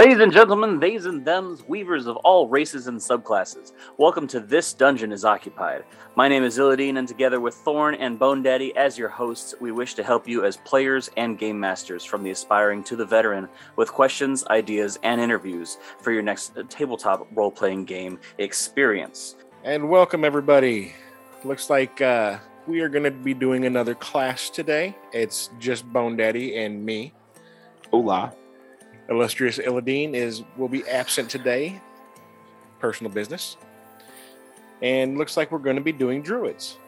Ladies and gentlemen, theys and thems, weavers of all races and subclasses, welcome to This Dungeon is Occupied. My name is Illadine, and together with Thorn and Bone Daddy as your hosts, we wish to help you as players and game masters from the aspiring to the veteran with questions, ideas, and interviews for your next tabletop role playing game experience. And welcome, everybody. Looks like uh, we are going to be doing another class today. It's just Bone Daddy and me. Hola. Illustrious Illadine is will be absent today, personal business. And looks like we're going to be doing druids.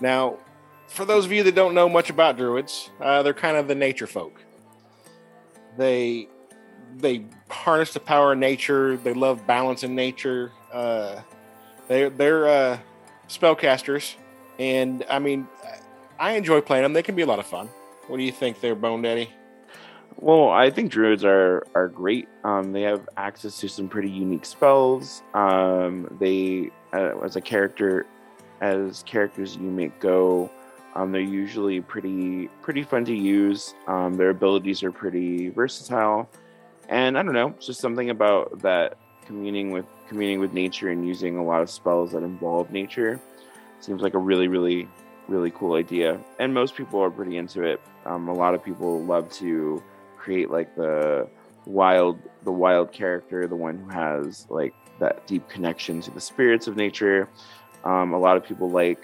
Now, for those of you that don't know much about druids, uh, they're kind of the nature folk. They they harness the power of nature. They love balance in nature. Uh, they they're uh, spellcasters, and I mean, I enjoy playing them. They can be a lot of fun. What do you think, there, Bone Daddy? Well, I think druids are are great. Um, they have access to some pretty unique spells. Um, they, uh, as a character, as characters you may go, um, they're usually pretty pretty fun to use. Um, their abilities are pretty versatile, and I don't know, just something about that communing with communing with nature and using a lot of spells that involve nature seems like a really really really cool idea. And most people are pretty into it. Um, a lot of people love to create like the wild the wild character the one who has like that deep connection to the spirits of nature. Um, a lot of people like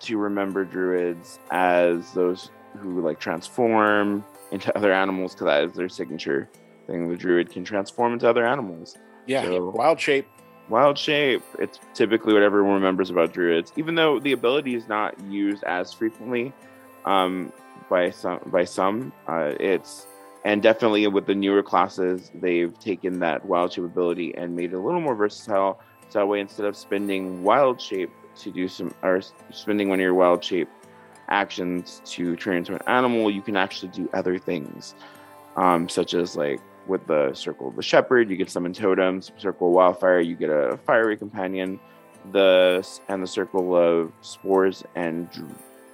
to remember druids as those who like transform into other animals because that is their signature thing. The druid can transform into other animals. Yeah, So- wild shape. wild shape. It's typically what everyone remembers about druids. Even though the ability is not used as frequently um, by some by some uh, it's and definitely with the newer classes they've taken that wild shape ability and made it a little more versatile. So that way instead of spending wild shape to do some or spending one of your wild shape actions to turn into an animal you can actually do other things um, such as like with the circle of the shepherd you get summon totems circle of wildfire you get a fiery companion the and the circle of spores and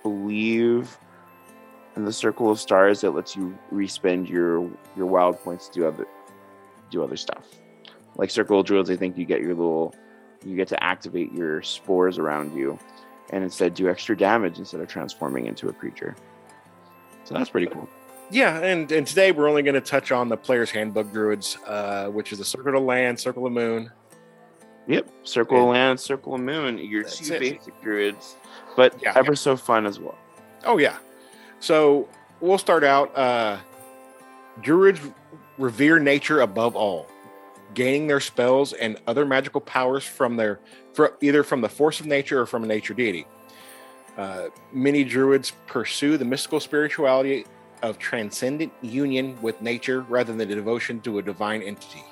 believe in the circle of stars it lets you respend your your wild points to do other do other stuff like circle of druids i think you get your little you get to activate your spores around you and instead do extra damage instead of transforming into a creature so that's pretty cool Yeah, and, and today we're only going to touch on the player's handbook druids, uh, which is a circle of land, circle of moon. Yep, circle of land, circle of moon. Your two it. basic druids, but Yeah. ever so fun as well. Oh yeah. So we'll start out. Uh, druids revere nature above all, gaining their spells and other magical powers from their, either from the force of nature or from a nature deity. Uh, many druids pursue the mystical spirituality of transcendent union with nature rather than the devotion to a divine entity,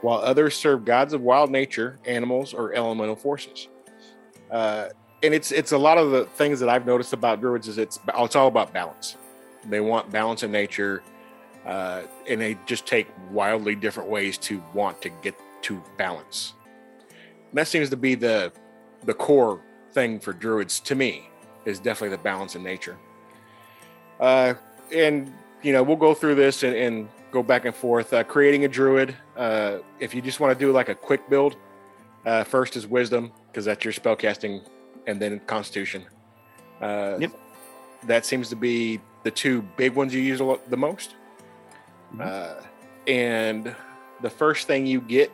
while others serve gods of wild nature, animals, or elemental forces. Uh, and it's it's a lot of the things that I've noticed about druids is it's it's all about balance. They want balance in nature, uh, and they just take wildly different ways to want to get to balance. And that seems to be the the core thing for druids to me is definitely the balance in nature. Uh, and you know we'll go through this and, and go back and forth. Uh, creating a druid, uh, if you just want to do like a quick build, uh, first is wisdom because that's your spellcasting, and then constitution. Uh, Yep. That seems to be the two big ones you use a lot, the most. Mhm. Uh, and the first thing you get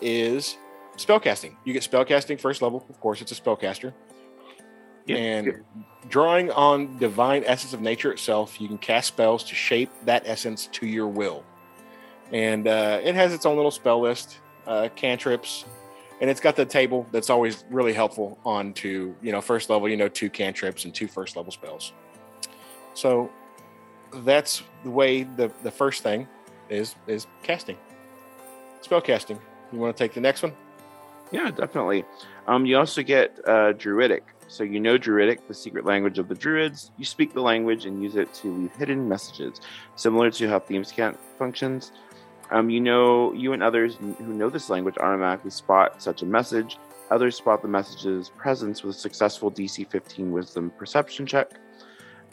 is spellcasting. You get spellcasting first level. Of course, it's a spellcaster. Yep. And drawing on divine essence of nature itself, you can cast spells to shape that essence to your will. And uh, it has its own little spell list, uh, cantrips, and it's got the table that's always really helpful on to you know first level. You know, two cantrips and two first level spells. So that's the way the the first thing is is casting, spell casting. You want to take the next one? Yeah, definitely. Um, you also get uh, Druidic. So you know Druidic, the secret language of the Druids. You speak the language and use it to leave hidden messages, similar to how Thieves' Cant functions. Um, you know, you and others who know this language automatically spot such a message. Others spot the message's presence with a successful DC 15 Wisdom Perception check,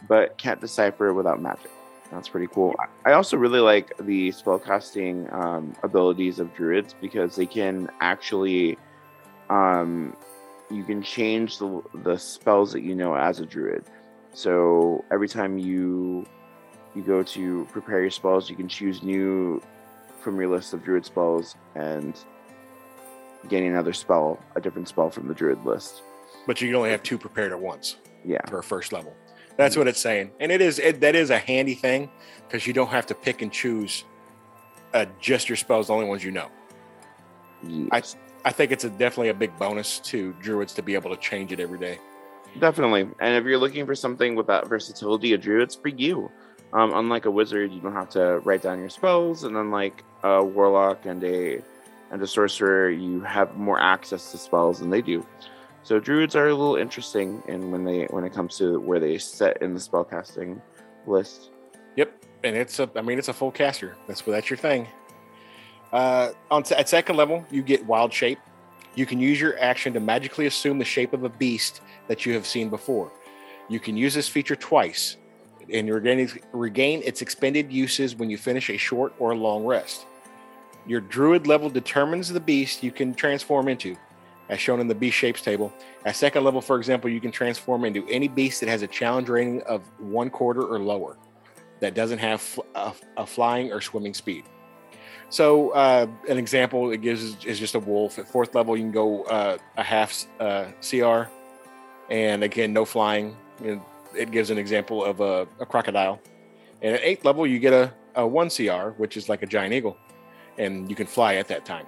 but can't decipher it without magic. That's pretty cool. I also really like the spellcasting um, abilities of druids because they can actually, um, you can change the the spells that you know as a druid. So every time you you go to prepare your spells, you can choose new from your list of druid spells and gain another spell, a different spell from the druid list. But you can only have two prepared at once Yeah, for a first level. That's what it's saying, and it is it, that is a handy thing because you don't have to pick and choose uh, just your spells, the only ones you know. yes. I think it's a, definitely a big bonus to druids to be able to change it every day. Definitely. And if you're looking for something with that versatility, a druid's for you. Um, unlike a wizard, you don't have to write down your spells, and unlike a warlock and a and a sorcerer, you have more access to spells than they do. So druids are a little interesting in when they when it comes to where they set in the spellcasting list. Yep, and it's a I mean it's a full caster. That's that's your thing. Uh, on at second level, you get wild shape. You can use your action to magically assume the shape of a beast that you have seen before. You can use this feature twice, and you regain, regain its expended uses when you finish a short or long rest. Your druid level determines the beast you can transform into, as shown in the beast shapes table. At second level, for example, you can transform into any beast that has a challenge rating of one quarter or lower that doesn't have a, a flying or swimming speed. So, uh, an example it gives is, is just a wolf. At fourth level, you can go uh, a half uh, CR, and again, no flying. And It gives an example of a, a crocodile. And at eighth level, you get a, a one CR, which is like a giant eagle, and you can fly at that time.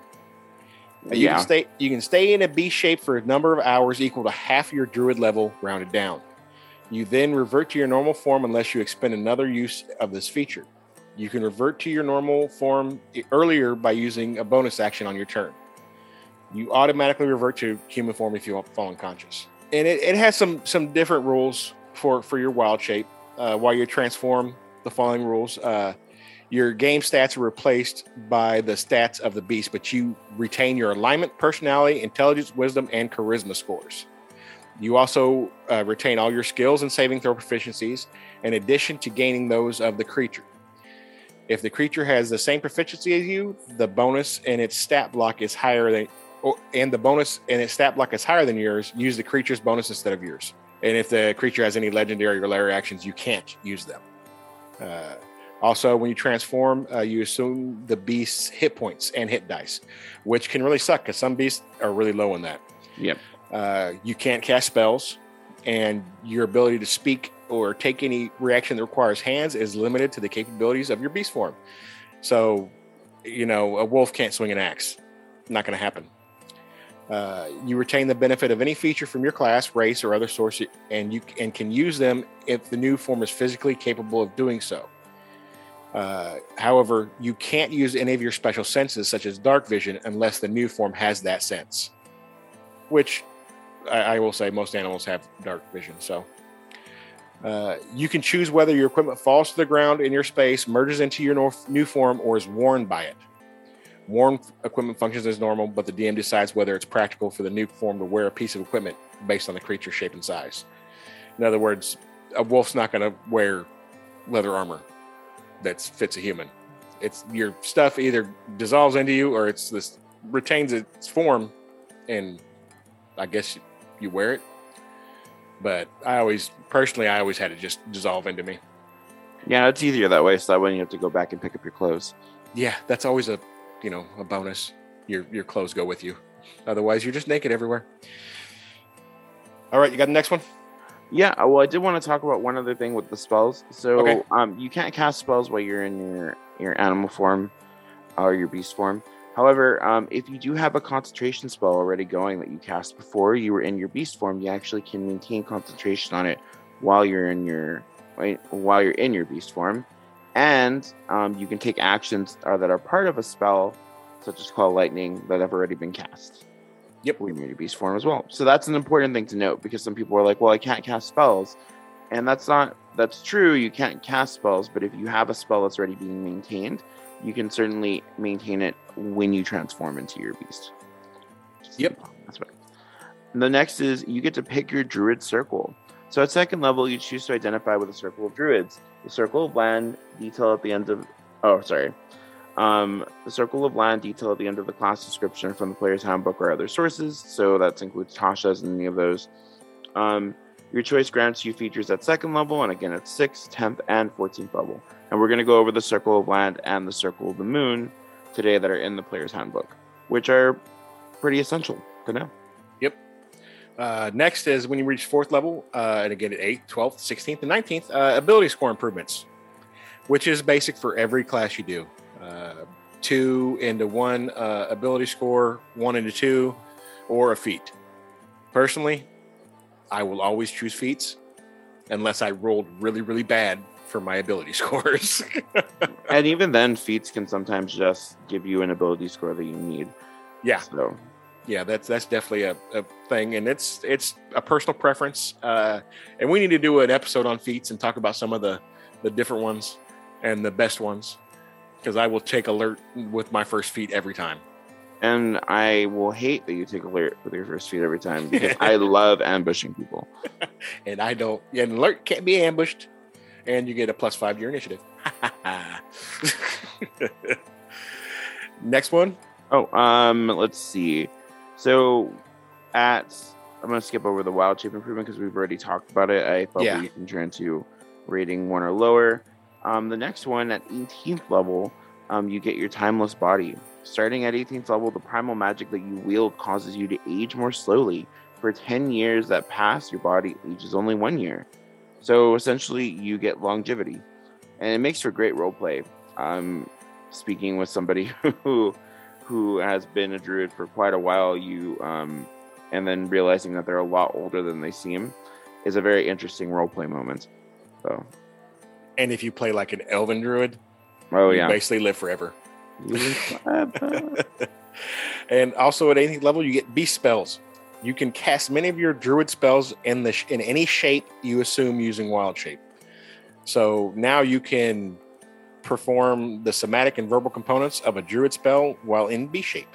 You yeah. can stay you can stay in a beast shape for a number of hours equal to half your druid level rounded down. You then revert to your normal form unless you expend another use of this feature. You can revert to your normal form earlier by using a bonus action on your turn. You automatically revert to human form if you fall unconscious. And it, it has some some different rules for for your wild shape. Uh, while you transform, the following rules: uh, your game stats are replaced by the stats of the beast, but you retain your alignment, personality, intelligence, wisdom, and charisma scores. You also uh, retain all your skills and saving throw proficiencies, in addition to gaining those of the creature. If the creature has the same proficiency as you, the bonus in its stat block is higher than, or, and the bonus in its stat block is higher than yours. Use the creature's bonus instead of yours. And if the creature has any legendary or lair actions, you can't use them. Uh, also, when you transform, uh, you assume the beast's hit points and hit dice, which can really suck because some beasts are really low in that. Yep. Uh, you can't cast spells, and your ability to speak or take any reaction that requires hands is limited to the capabilities of your beast form. So, you know, a wolf can't swing an axe. Not going to happen. Uh, you retain the benefit of any feature from your class, race, or other source, and you and can use them if the new form is physically capable of doing so. Uh, however, you can't use any of your special senses, such as dark vision, unless the new form has that sense. Which I, I will say most animals have dark vision. So uh, you can choose whether your equipment falls to the ground in your space, merges into your new form, or is worn by it. Worn equipment functions as normal, but the DM decides whether it's practical for the new form to wear a piece of equipment based on the creature's shape and size. In other words, a wolf's not going to wear leather armor that fits a human. It's your stuff either dissolves into you or it's this retains its form, and I guess you wear it. But I always, personally, I always had it just dissolve into me. Yeah, it's easier that way, so that way you have to go back and pick up your clothes. Yeah, that's always a, you know, a bonus. Your your clothes go with you. Otherwise, you're just naked everywhere. All right, you got the next one. Yeah, uh, well, I did want to talk about one other thing with the spells. So, Okay. um, you can't cast spells while you're in your your animal form or your beast form. However, um, if you do have a concentration spell already going that you cast before you were in your beast form, you actually can maintain concentration on it while you're in your while you're in your beast form, and um, you can take actions uh, that are part of a spell, such as call lightning, that have already been cast. Yep. in your beast form as well. So that's an important thing to note because some people are like, "Well, I can't cast spells," and that's not that's true. You can't cast spells, but if you have a spell that's already being maintained, you can certainly maintain it when you transform into your beast. Yep. That's right. The next is you get to pick your druid circle. So at second level, you choose to identify with a circle of druids. The circle of land detail at the end of oh sorry. Um, the circle of land detail at the end of the class description from the player's handbook or other sources. So that includes Tasha's and any of those. Um, your choice grants you features at second level, and again at sixth, tenth, and fourteenth level. And we're going to go over the circle of land and the circle of the moon today that are in the player's handbook, which are pretty essential to know. Uh, next is when you reach fourth level, uh, and again at 8th, 12th, 16th, and 19th, uh, ability score improvements, which is basic for every class you do. Uh, two into one uh, ability score, one into two, or a feat. Personally, I will always choose feats unless I rolled really, really bad for my ability scores. and even then, feats can sometimes just give you an ability score that you need. yeah, So yeah, that's that's definitely a, a thing, and it's it's a personal preference. Uh, and we need to do an episode on feats and talk about some of the the different ones and the best ones, because I will take alert with my first feat every time. And I will hate that you take alert with your first feed every time because I love ambushing people. And I don't. Yeah, an alert can't be ambushed, and you get a plus five to your initiative. Next one. Oh, um, let's see. So at I'm gonna skip over the wild shape improvement because we've already talked about it. I thought Yeah. we can turn to rating one or lower. Um, the next one at 18th level, um, you get your timeless body. Starting at 18th level, the primal magic that you wield causes you to age more slowly. For 10 years that pass, your body ages only one year. So essentially, you get longevity, and it makes for great role play. Um, speaking with somebody who who has been a druid for quite a while, you um, and then realizing that they're a lot older than they seem is a very interesting roleplay moment. So, And if you play like an elven druid, oh you yeah, basically live forever. And also at any level, you get beast spells. You can cast many of your druid spells in the sh- in any shape you assume using wild shape. So now you can perform the somatic and verbal components of a druid spell while in B shape,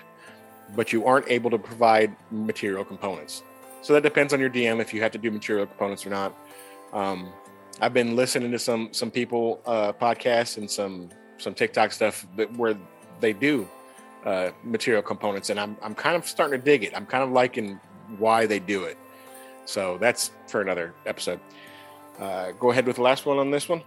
but you aren't able to provide material components. So that depends on your DM if you have to do material components or not. Um, I've been listening to some some people uh, podcasts and some some TikTok stuff that where they do uh, material components, and I'm I'm kind of starting to dig it. I'm kind of liking why they do it. So that's for another episode. Uh, go ahead with the last one on this one.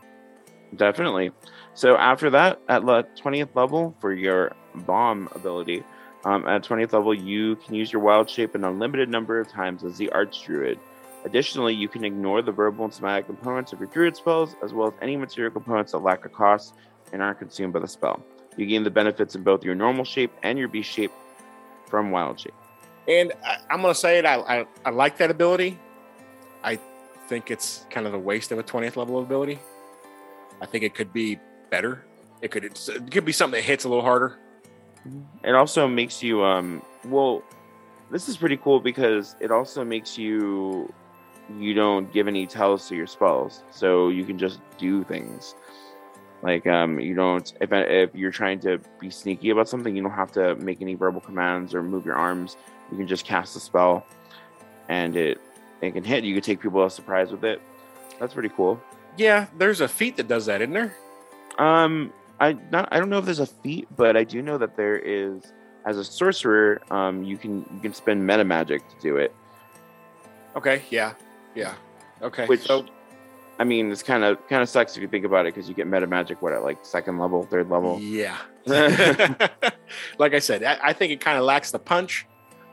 Definitely. So after that, at the twentieth level for your bomb ability, um, at twentieth level you can use your wild shape an unlimited number of times as the arch druid. Additionally, you can ignore the verbal and somatic components of your druid spells, as well as any material components that lack a cost and aren't consumed by the spell. You gain the benefits in both your normal shape and your beast shape from wild shape. And I, I'm going to say it. I, I I like that ability. I think it's kind of a waste of a 20th level ability. I think it could be better. It could it could be something that hits a little harder. It also makes you um well this is pretty cool because it also makes you you don't give any tells to your spells. So you can just do things. Like um you don't if if you're trying to be sneaky about something, you don't have to make any verbal commands or move your arms. You can just cast a spell and it it can hit. You can take people by surprise with it. That's pretty cool. Yeah, there's a feat that does that, isn't there? Um, I not I don't know if there's a feat, but I do know that there is. As a sorcerer, um, you can you can spend meta magic to do it. Okay. Yeah. Yeah. Okay. Which, so I mean, it's kind of kind of sucks if you think about it because you get meta magic what at like second level, third level. Yeah. like I said, I, I think it kind of lacks the punch,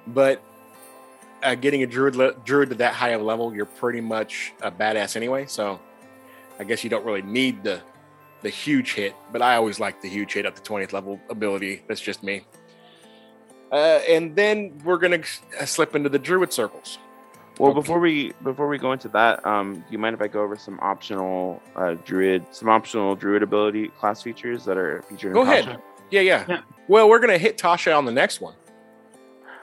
but uh, getting a druid le- druid to that high of a level, you're pretty much a badass anyway. So I guess you don't really need the the huge hit. But I always like the huge hit at the 20th level ability. That's just me. Uh, and then we're gonna slip into the druid circles. Well, Okay. before we before we go into that, um, do you mind if I go over some optional uh, druid some optional druid ability class features that are featured? Go in ahead. Tasha? Yeah, yeah, Yeah. Well, we're gonna hit Tasha on the next one.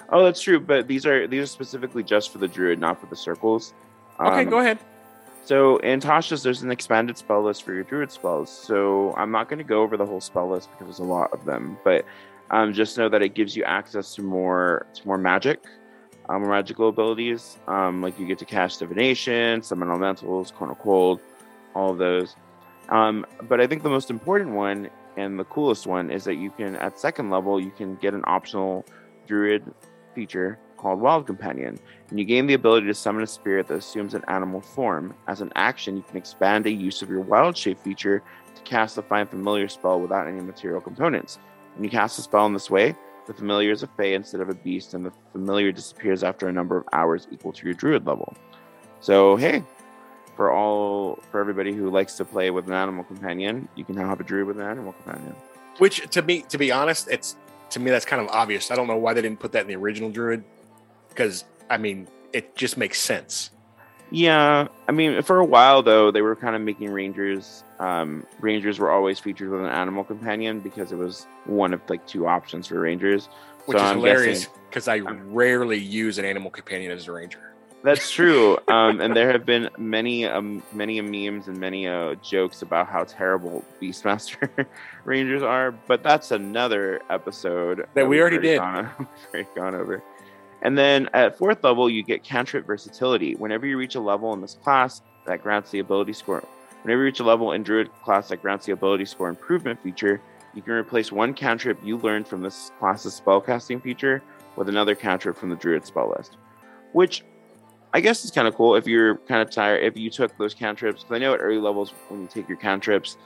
Oh, that's true. But these are these are specifically just for the druid, not for the circles. Okay, Um, go ahead. So in Tasha's, there's an expanded spell list for your druid spells. So I'm not going to go over the whole spell list because there's a lot of them, but um, just know that it gives you access to more to more magic, um, magical abilities. Um, like you get to cast divination, summon elementals, cone of cold, all of those. Um, but I think the most important one and the coolest one is that you can, at second level, you can get an optional druid feature called Wild Companion, and you gain the ability to summon a spirit that assumes an animal form. As an action, you can expand a use of your Wild Shape feature to cast a Find Familiar spell without any material components. When you cast a spell in this way, the familiar is a Fey instead of a beast, and the familiar disappears after a number of hours equal to your druid level. So, hey, for all for everybody who likes to play with an animal companion, you can now have a druid with an animal companion. Which to me, to be honest, it's to me that's kind of obvious. I don't know why they didn't put that in the original druid, because I mean it just makes sense. Yeah, I mean, for a while though, they were kind of making rangers. Um, rangers were always featured with an animal companion because it was one of like two options for rangers. Which So is I'm hilarious because I rarely use an animal companion as a ranger. That's true, um, and there have been many, um, many memes and many uh, jokes about how terrible Beastmaster Rangers are. But that's another episode That we we've already did. Gone, gone over. And then at fourth level, you get cantrip versatility. Whenever you reach a level in this class that grants the ability score, whenever you reach a level in Druid class that grants the ability score improvement feature, you can replace one cantrip you learned from this class's spellcasting feature with another cantrip from the Druid spell list. Which I guess is kind of cool if you're kind of tired. If you took those cantrips, because I know at early levels when you take your cantrips,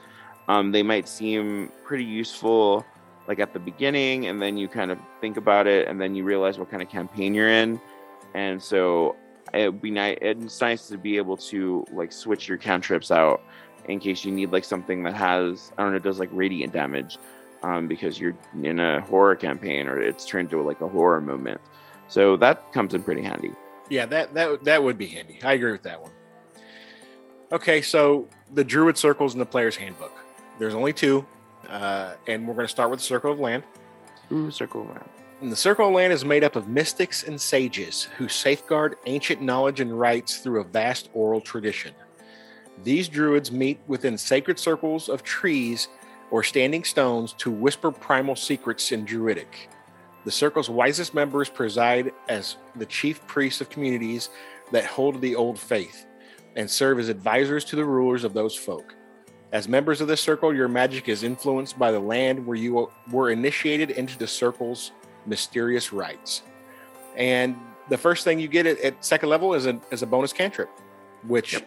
um, they might seem pretty useful, like at the beginning, and then you kind of think about it, and then you realize what kind of campaign you're in, and so it would be nice. It's nice to be able to like switch your cantrips out in case you need like something that has I don't know does like radiant damage, um, because you're in a horror campaign or it's turned to like a horror moment. So that comes in pretty handy. Yeah, that that that would be handy. I agree with that one. Okay, so the Druid circles in the player's handbook. There's only two, uh, and we're going to start with the Circle of Land. Ooh, circle around. And the Circle of Land is made up of mystics and sages who safeguard ancient knowledge and rites through a vast oral tradition. These druids meet within sacred circles of trees or standing stones to whisper primal secrets in Druidic. The circle's wisest members preside as the chief priests of communities that hold the old faith and serve as advisors to the rulers of those folk. As members of this circle, your magic is influenced by the land where you were initiated into the circle's mysterious rites. And the first thing you get at, at second level is a, is a bonus cantrip, which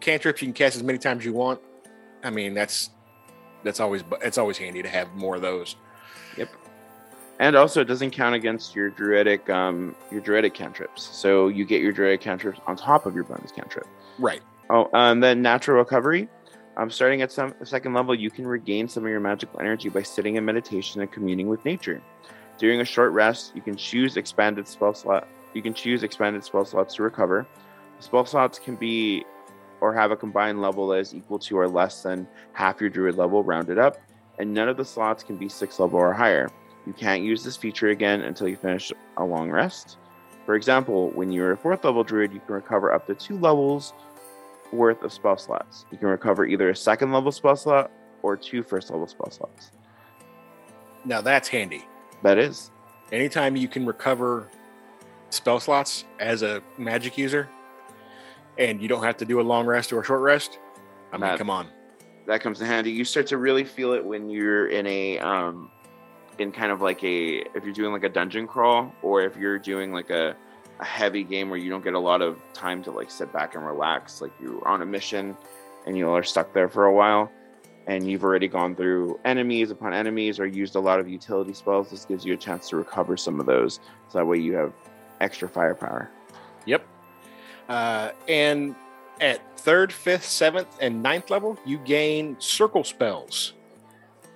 cantrips you can cast as many times as you want. I mean, that's that's always it's always handy to have more of those. Yep. And also, it doesn't count against your druidic um, your druidic cantrips. So you get your druidic cantrips on top of your bonus cantrip. Right. Oh, and then natural recovery. Um, starting at some second level, you can regain some of your magical energy by sitting in meditation and communing with nature. During a short rest, you can choose expanded spell slot. You can choose expanded spell slots to recover. Spell slots can be or have a combined level that is equal to or less than half your druid level, rounded up, and none of the slots can be six level or higher. You can't use this feature again until you finish a long rest. For example, when you're a fourth level druid, you can recover up to two levels worth of spell slots. You can recover either a second level spell slot or two first level spell slots. Now that's handy. That is. Anytime you can recover spell slots as a magic user, and you don't have to do a long rest or a short rest. I mean, That- come on. That comes in handy. You start to really feel it when you're in a um in kind of like a if you're doing like a dungeon crawl or if you're doing like a a heavy game where you don't get a lot of time to like sit back and relax like you're on a mission and you are stuck there for a while and you've already gone through enemies upon enemies or used a lot of utility spells this gives you a chance to recover some of those so that way you have extra firepower Yep. Uh, and at third, fifth, seventh, and ninth level, you gain circle spells.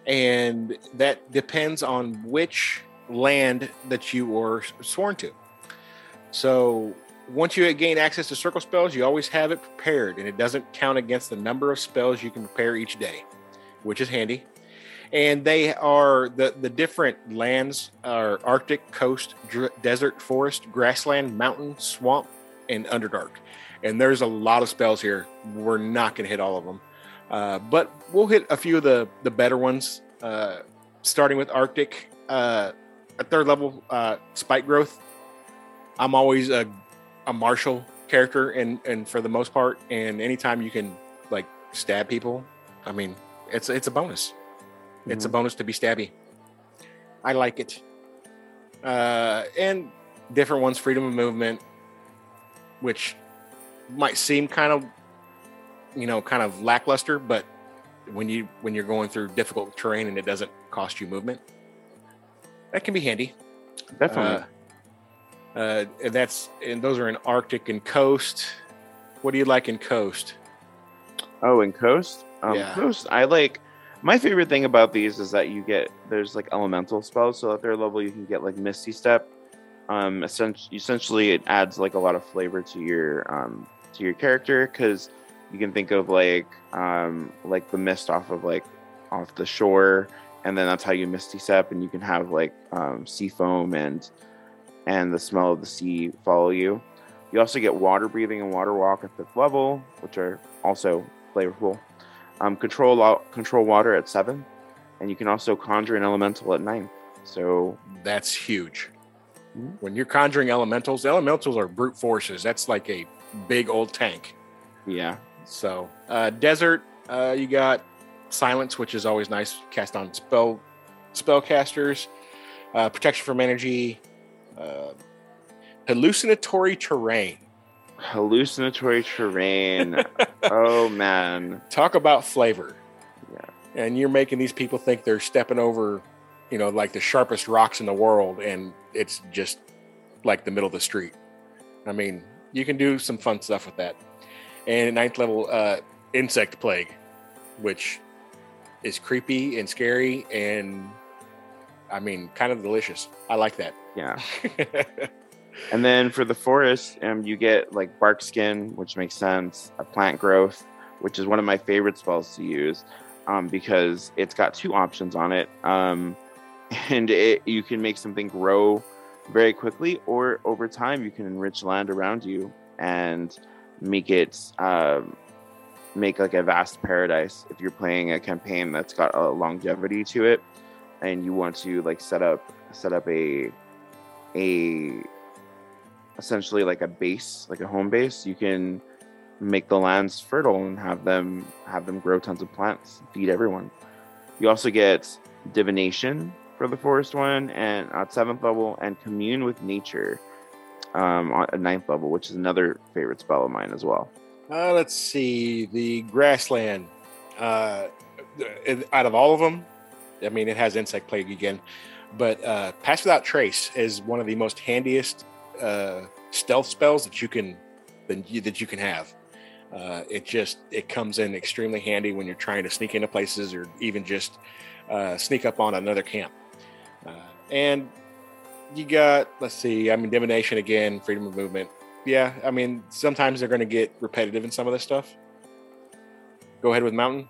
And that depends on which land that you are sworn to. So once you gain access to circle spells, you always have it prepared, and it doesn't count against the number of spells you can prepare each day, which is handy. And they are the, the different lands are Arctic, coast, dr- desert, forest, grassland, mountain, swamp, and underdark. And there's a lot of spells here. We're not going to hit all of them, uh, but we'll hit a few of the the better ones. Uh, starting with Arctic, uh, third level, uh, spike growth. I'm always a a martial character, and and for the most part, and anytime you can like stab people, I mean, it's it's a bonus. It's a Mhm. bonus to be stabby. I like it. Uh, and different ones, freedom of movement, which might seem kind of, you know, kind of lackluster, but when you when you're going through difficult terrain and it doesn't cost you movement, that can be handy. Definitely. Uh, uh, and that's and those are in Arctic and coast. What do you like in coast? Oh, in Coast. Um, Yeah. Coast. I like. My favorite thing about these is that you get there's like elemental spells. So at their level, you can get like Misty Step. Um, essentially, essentially, it adds like a lot of flavor to your um to your character because you can think of like um like the mist off of like off the shore, and then that's how you Misty Step, and you can have like um, sea foam and and the smell of the sea follow you. You also get water breathing and water walk at fifth level, which are also flavorful. Um, control control water at seven, and you can also conjure an elemental at nine. So That's huge. Mhm. When you're conjuring elementals, elementals are brute forces. That's like a big old tank. yeah, So, uh, desert, uh, you got silence, which is always nice. Cast on spell spellcasters, uh, protection from energy, uh, hallucinatory terrain. hallucinatory terrain. oh man, Talk about flavor. Yeah. And you're making these people think they're stepping over, you know, like the sharpest rocks in the world, and it's just like the middle of the street. I mean, you can do some fun stuff with that. And ninth level, uh, insect plague, which is creepy and scary, and I mean, kind of delicious. I like that. Yeah. And then for the forest, um, you get like bark skin, which makes sense. A plant growth, which is one of my favorite spells to use, um, because it's got two options on it, um, and it you can make something grow very quickly, or over time you can enrich land around you and make it um, make like a vast paradise. If you're playing a campaign that's got a longevity to it, and you want to like set up set up a a essentially like a base, like a home base, you can make the lands fertile and have them have them grow tons of plants, feed everyone. You also get divination for the forest one, and at seventh level, and commune with nature um, on- at ninth level, which is another favorite spell of mine as well. Uh, let's see the grassland. Uh, out of all of them, I mean, it has insect plague again, but uh, pass without trace is one of the most handiest uh, stealth spells that you can that you, that you can have. Uh, it just it comes in extremely handy when you're trying to sneak into places or even just uh, sneak up on another camp. Uh, and you got let's see, I mean, divination again, freedom of movement yeah, I mean, sometimes they're going to get repetitive in some of this stuff. Go ahead with mountain.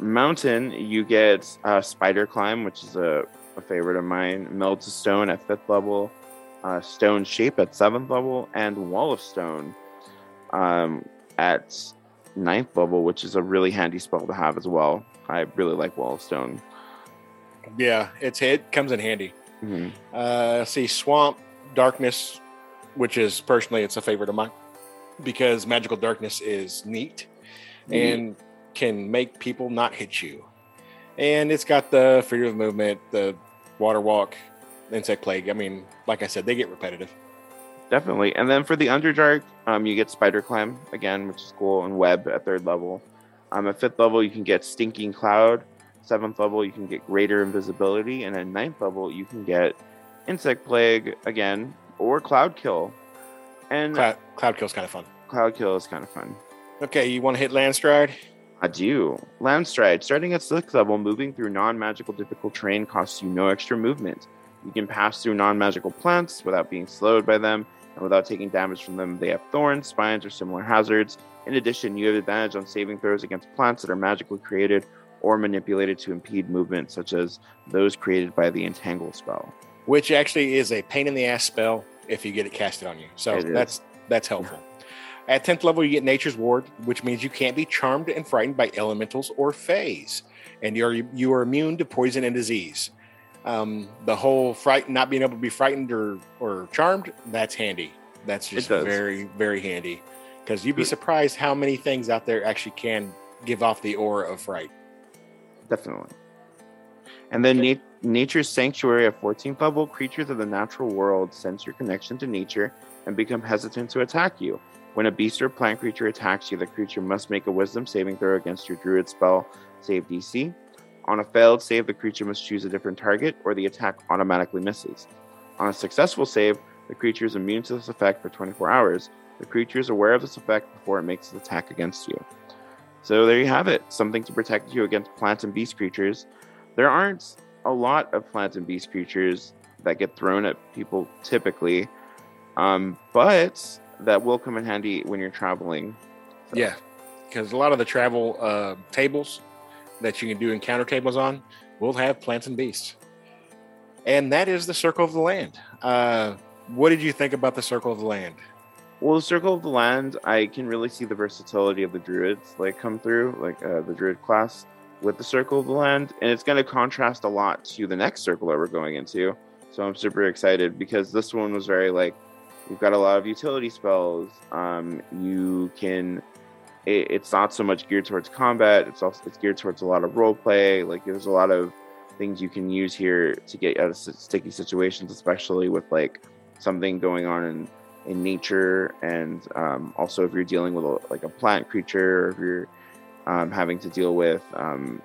Mountain, you get uh, spider climb, which is a, a favorite of mine. Meld to stone at fifth level, uh, stone shape at seventh level, and wall of stone um, at ninth level, which is a really handy spell to have as well. I really like wall of stone. Yeah, it's it comes in handy. Mhm. Uh, see, swamp darkness, which is personally it's a favorite of mine because magical darkness is neat and can make people not hit you. And it's got the freedom of movement, the water walk, insect plague. I mean, like I said, they get repetitive. Definitely. And then for the Underdark, um, you get Spider Climb again, which is cool, and Web at third level. Um, at fifth level, you can get Stinking Cloud. Seventh level, you can get Greater Invisibility. And at ninth level, you can get Insect Plague again, or Cloud Kill. And Cloud, cloud is kind of fun. Cloud Kill is kind of fun. Okay, you want to hit Landstride? I do. Landstride, starting at sixth level, moving through non magical difficult terrain costs you no extra movement. You can pass through non magical plants without being slowed by them and without taking damage from them. They have thorns, spines, or similar hazards. In addition, you have advantage on saving throws against plants that are magically created or manipulated to impede movement, such as those created by the Entangle spell. which actually is a pain in the ass spell if you get it casted on you. So It is. that's that's helpful. At 10th level, you get Nature's Ward, which means you can't be charmed and frightened by elementals or fays, and you're you are immune to poison and disease. Um, the whole fright, not being able to be frightened or or charmed, that's handy. That's just very very handy because you'd be surprised how many things out there actually can give off the aura of fright. Definitely. And then na- Nature's Sanctuary at 14th level, creatures of the natural world sense your connection to nature and become hesitant to attack you. When a beast or plant creature attacks you, the creature must make a wisdom saving throw against your druid spell save DC. On a failed save, the creature must choose a different target or the attack automatically misses. On a successful save, the creature is immune to this effect for 24 hours. The creature is aware of this effect before it makes its attack against you. So there you have it something to protect you against plant and beast creatures. There aren't a lot of plant and beast creatures that get thrown at people typically, um, but that will come in handy when you're traveling. So. Yeah, because a lot of the travel uh, tables that you can do encounter tables on will have plants and beasts. And that is the Circle of the Land. Uh, what did you think about the Circle of the Land? Well, the Circle of the Land, I can really see the versatility of the Druids like come through, like uh, the Druid class with the Circle of the Land, and it's going to contrast a lot to the next circle that we're going into. So I'm super excited because this one was very like you've got a lot of utility spells. Um, you can. It, it's not so much geared towards combat. It's also it's geared towards a lot of role play. Like there's a lot of things you can use here to get out of sticky situations, especially with like something going on in in nature, and um, also if you're dealing with a, like a plant creature, or if you're um, having to deal with um,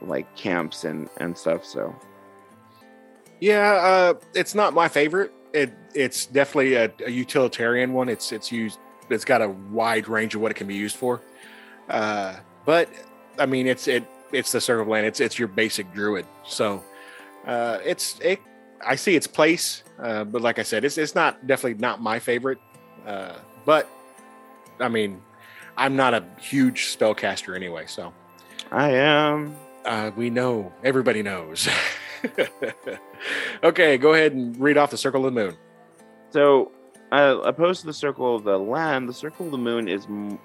like camps and and stuff. So yeah, uh, it's not my favorite. It it's definitely a, a, utilitarian one. It's it's used. It's got a wide range of what it can be used for. Uh, but I mean, it's it it's the circle land. It's it's your basic druid. So uh, it's it. I see its place, uh, but like I said, it's it's not definitely not my favorite. Uh, but I mean, I'm not a huge spellcaster anyway, so I am. Uh, we know. Everybody knows. okay, go ahead and read off the circle of the moon. So, uh, opposed to the circle of the land, the circle of the moon is m-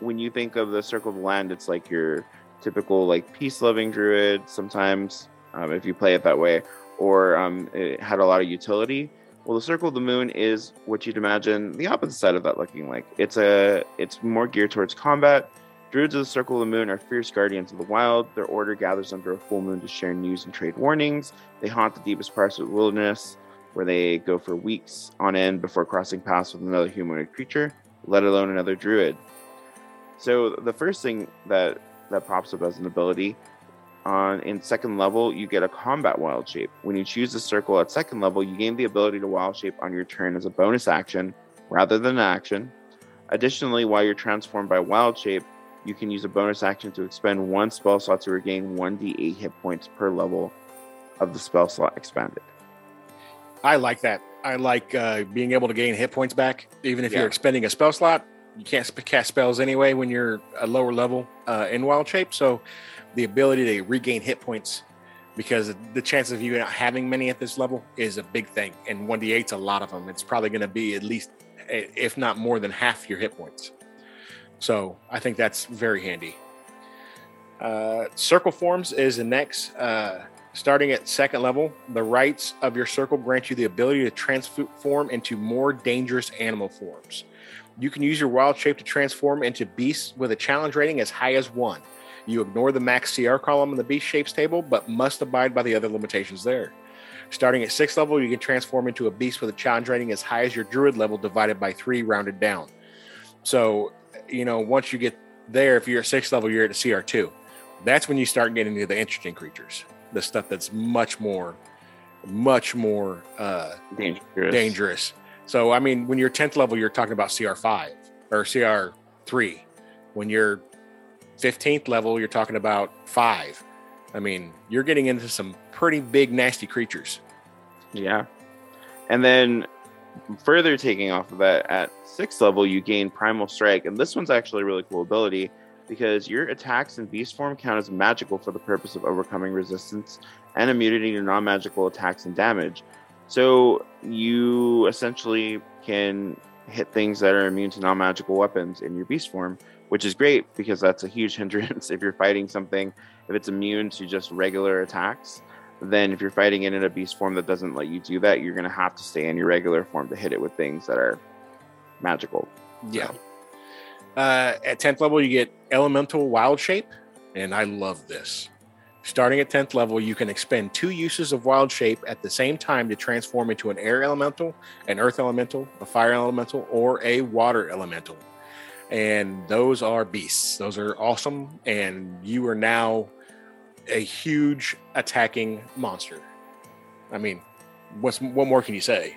when you think of the circle of the land, it's like your typical like peace-loving druid. Sometimes, um, if you play it that way, or um, it had a lot of utility. Well, the circle of the moon is what you'd imagine the opposite side of that looking like. It's a it's more geared towards combat. Druids of the Circle of the Moon are fierce guardians of the wild. Their order gathers under a full moon to share news and trade warnings. They haunt the deepest parts of the wilderness, where they go for weeks on end before crossing paths with another humanoid creature, let alone another druid. So the first thing that that pops up as an ability on in second level, you get a combat wild shape. When you choose the circle at second level, you gain the ability to wild shape on your turn as a bonus action rather than an action. Additionally, while you're transformed by wild shape, you can use a bonus action to expend one spell slot to regain 1d8 hit points per level of the spell slot expended. I like that. I like uh, being able to gain hit points back, even if yeah. you're expending a spell slot. You can't cast spells anyway when you're a lower level uh, in wild shape. So the ability to regain hit points because the chance of you not having many at this level is a big thing. And 1d8's a lot of them. It's probably going to be at least, if not more than half your hit points. So I think that's very handy. Uh, circle forms is the next. Uh, starting at second level, the rites of your circle grant you the ability to transform into more dangerous animal forms. You can use your wild shape to transform into beasts with a challenge rating as high as one. You ignore the max CR column in the beast shapes table, but must abide by the other limitations there. Starting at sixth level, you can transform into a beast with a challenge rating as high as your druid level divided by three, rounded down. So, you know, once you get there, if you're at sixth level, you're at a CR2. That's when you start getting into the interesting creatures, the stuff that's much more, much more uh, dangerous. dangerous. So, I mean, when you're 10th level, you're talking about CR5 or CR3. When you're 15th level, you're talking about five. I mean, you're getting into some pretty big, nasty creatures. Yeah. And then further taking off of that, at sixth level, you gain Primal Strike. And this one's actually a really cool ability because your attacks in beast form count as magical for the purpose of overcoming resistance and immunity to non magical attacks and damage. So you essentially can hit things that are immune to non magical weapons in your beast form which is great because that's a huge hindrance if you're fighting something. If it's immune to just regular attacks, then if you're fighting it in a beast form that doesn't let you do that, you're going to have to stay in your regular form to hit it with things that are magical. Yeah. Uh, at 10th level, you get elemental wild shape, and I love this. Starting at 10th level, you can expend two uses of wild shape at the same time to transform into an air elemental, an earth elemental, a fire elemental, or a water elemental. And those are beasts. Those are awesome. And you are now a huge attacking monster. I mean, what's what more can you say?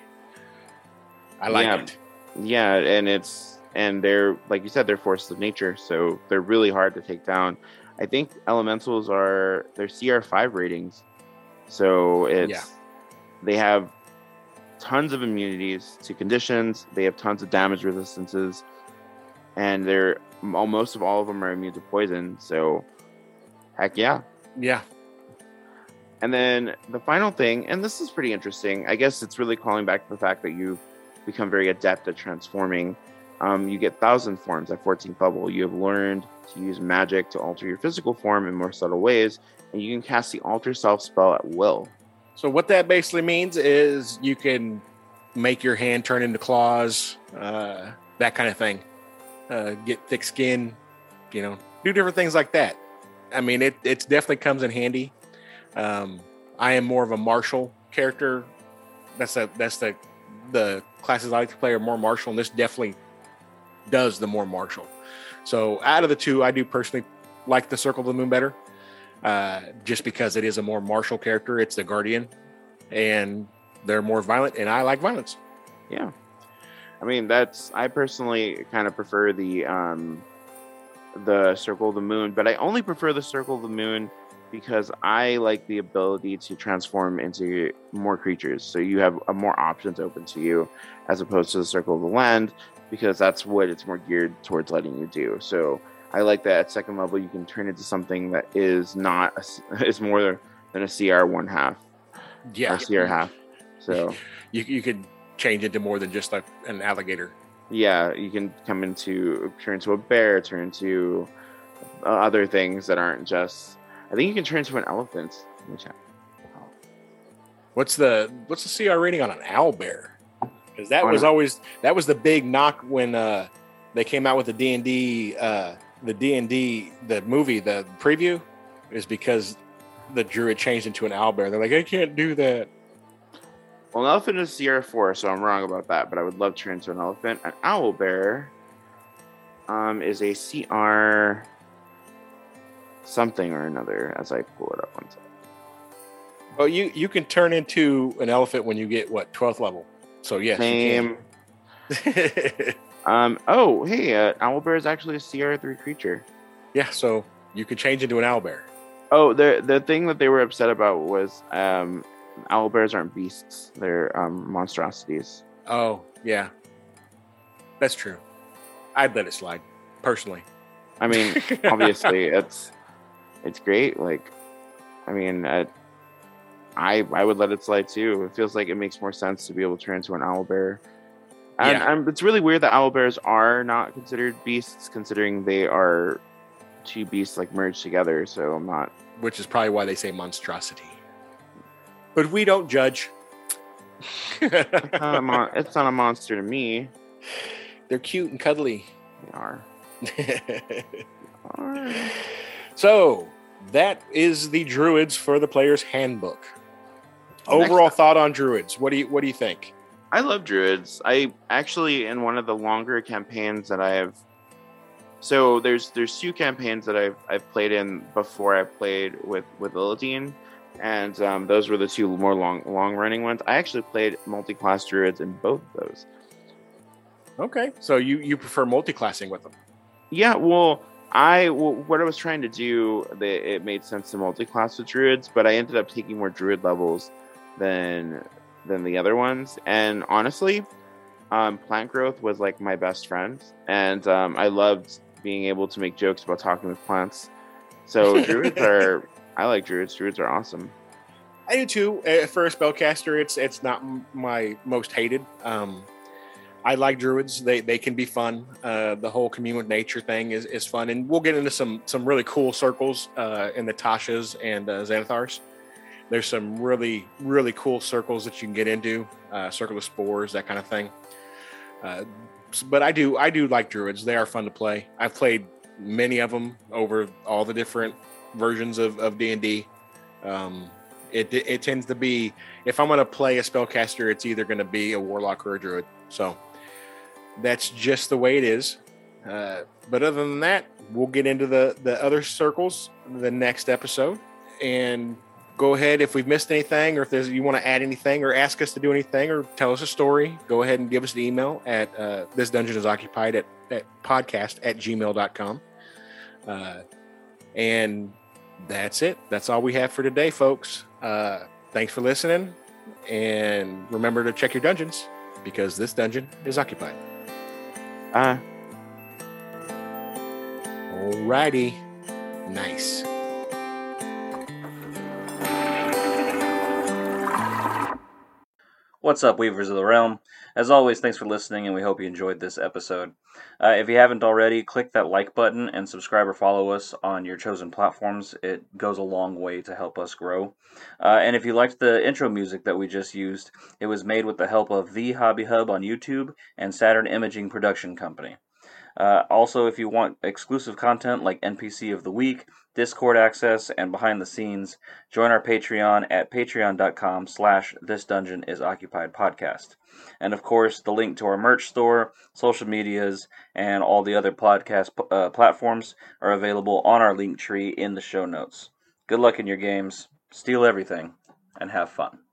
I like Yeah. it. Yeah, and it's and they're like you said, they're forces of nature, so they're really hard to take down. I think elementals are they're CR five ratings, so it's Yeah. they have tons of immunities to conditions. They have tons of damage resistances, and they're almost of all of them are immune to poison. So, heck yeah. Yeah. And then the final thing, and this is pretty interesting. I guess it's really calling back to the fact that you become very adept at transforming. Um, you get thousand forms at 14th level. You have learned to use magic to alter your physical form in more subtle ways, and you can cast the alter self spell at will. So what that basically means is you can make your hand turn into claws, uh, that kind of thing. Uh, get thick skin, you know, do different things like that. I mean, it it definitely comes in handy. Um, I am more of a martial character. That's a that's the the classes I like to play are more martial, and this definitely does the more martial. So out of the two, I do personally like the Circle of the Moon better uh, just because it is a more martial character. It's the Guardian, and they're more violent, and I like violence. Yeah. I mean, that's I personally kind of prefer the um the Circle of the Moon, but I only prefer the Circle of the Moon because I like the ability to transform into more creatures. So you have uh, more options open to you as opposed to the Circle of the Land because that's what it's more geared towards letting you do. So I like that at second level you can turn into something that is not a is more than a CR one half Yeah, or CR half. So you you could change into more than just like an alligator. Yeah, you can come into turn into a bear, turn into uh, other things that aren't just. I think you can turn into an elephant. Let me check. What's the what's the CR rating on an owl bear? Because that On was a- always that was the big knock when uh, they came out with the D and D uh, the D and D the movie the preview is because the druid changed into an owl bear. They're like, I can't do that. Well, an elephant is CR four, so I'm wrong about that. But I would love to turn into an elephant. An owl bear, um, is a CR something or another. As I pull it up one second. Oh, you you can turn into an elephant when you get what twelfth level. So yes, Same. Um. Oh, hey, uh, owl bear is actually a CR three creature. yeah, so you could change into an owl bear. Oh, the the thing that they were upset about was um, owl bears aren't beasts; they're um, monstrosities. Oh yeah, that's true. I'd let it slide personally. I mean, obviously, it's it's great. Like, I mean, uh, I I would let it slide too. It feels like it makes more sense to be able to turn into an owl bear. And Yeah. um, it's really weird that owl bears are not considered beasts, considering they are two beasts like merged together. So I'm not. which is probably why they say monstrosity. But we don't judge. It's not a, mon- it's not a monster to me. They're cute and cuddly. They are. Alright. so that is the druids for the player's handbook. Next Overall thought on druids. What do you what do you think? I love druids. I actually in one of the longer campaigns that I have. So there's there's two campaigns that I've I've played in before I played with with Illidan, and um, those were the two more long long running ones. I actually played multi class druids in both of those. Okay. So you you prefer multi-classing with them. Yeah, well, I well, what I was trying to do, the, it made sense to multi-class with druids, but I ended up taking more druid levels than than the other ones. And honestly, um, plant growth was like my best friend, and um, I loved being able to make jokes about talking with plants. So druids are, I like druids. Druids are awesome. I do too. For a spellcaster, it's it's not my most hated. Um, I like druids. They they can be fun. Uh, the whole commune with nature thing is, is fun, and we'll get into some some really cool circles uh, in the Tashas and uh, Xanathars. There's some really really cool circles that you can get into. Uh, Circle of spores, that kind of thing. Uh, but I do I do like druids. They are fun to play. I've played many of them over all the different versions of of D and D. Um, it, it tends to be if I'm going to play a spellcaster, it's either going to be a warlock or a druid. So that's just the way it is. Uh, but other than that, we'll get into the the other circles the next episode and go ahead if we've missed anything or if there's you want to add anything or ask us to do anything or tell us a story go ahead and give us an email at uh, this dungeon is occupied at, at podcast at gmail.com uh, and that's it that's all we have for today folks uh, thanks for listening and remember to check your dungeons because this dungeon is occupied Ah. alrighty nice What's up, Weavers of the Realm? As always, thanks for listening, and we hope you enjoyed this episode. Uh, if you haven't already, click that like button and subscribe or follow us on your chosen platforms. It goes a long way to help us grow. Uh, and if you liked the intro music that we just used, it was made with the help of The Hobby Hub on YouTube and Saturn Imaging Production Company. Uh, also, if you want exclusive content like NPC of the Week, Discord access, and behind the scenes, join our Patreon at patreon.com slash this dungeon is occupied podcast. And of course, the link to our merch store, social medias, and all the other podcast uh, platforms are available on our link tree in the show notes. Good luck in your games, steal everything, and have fun.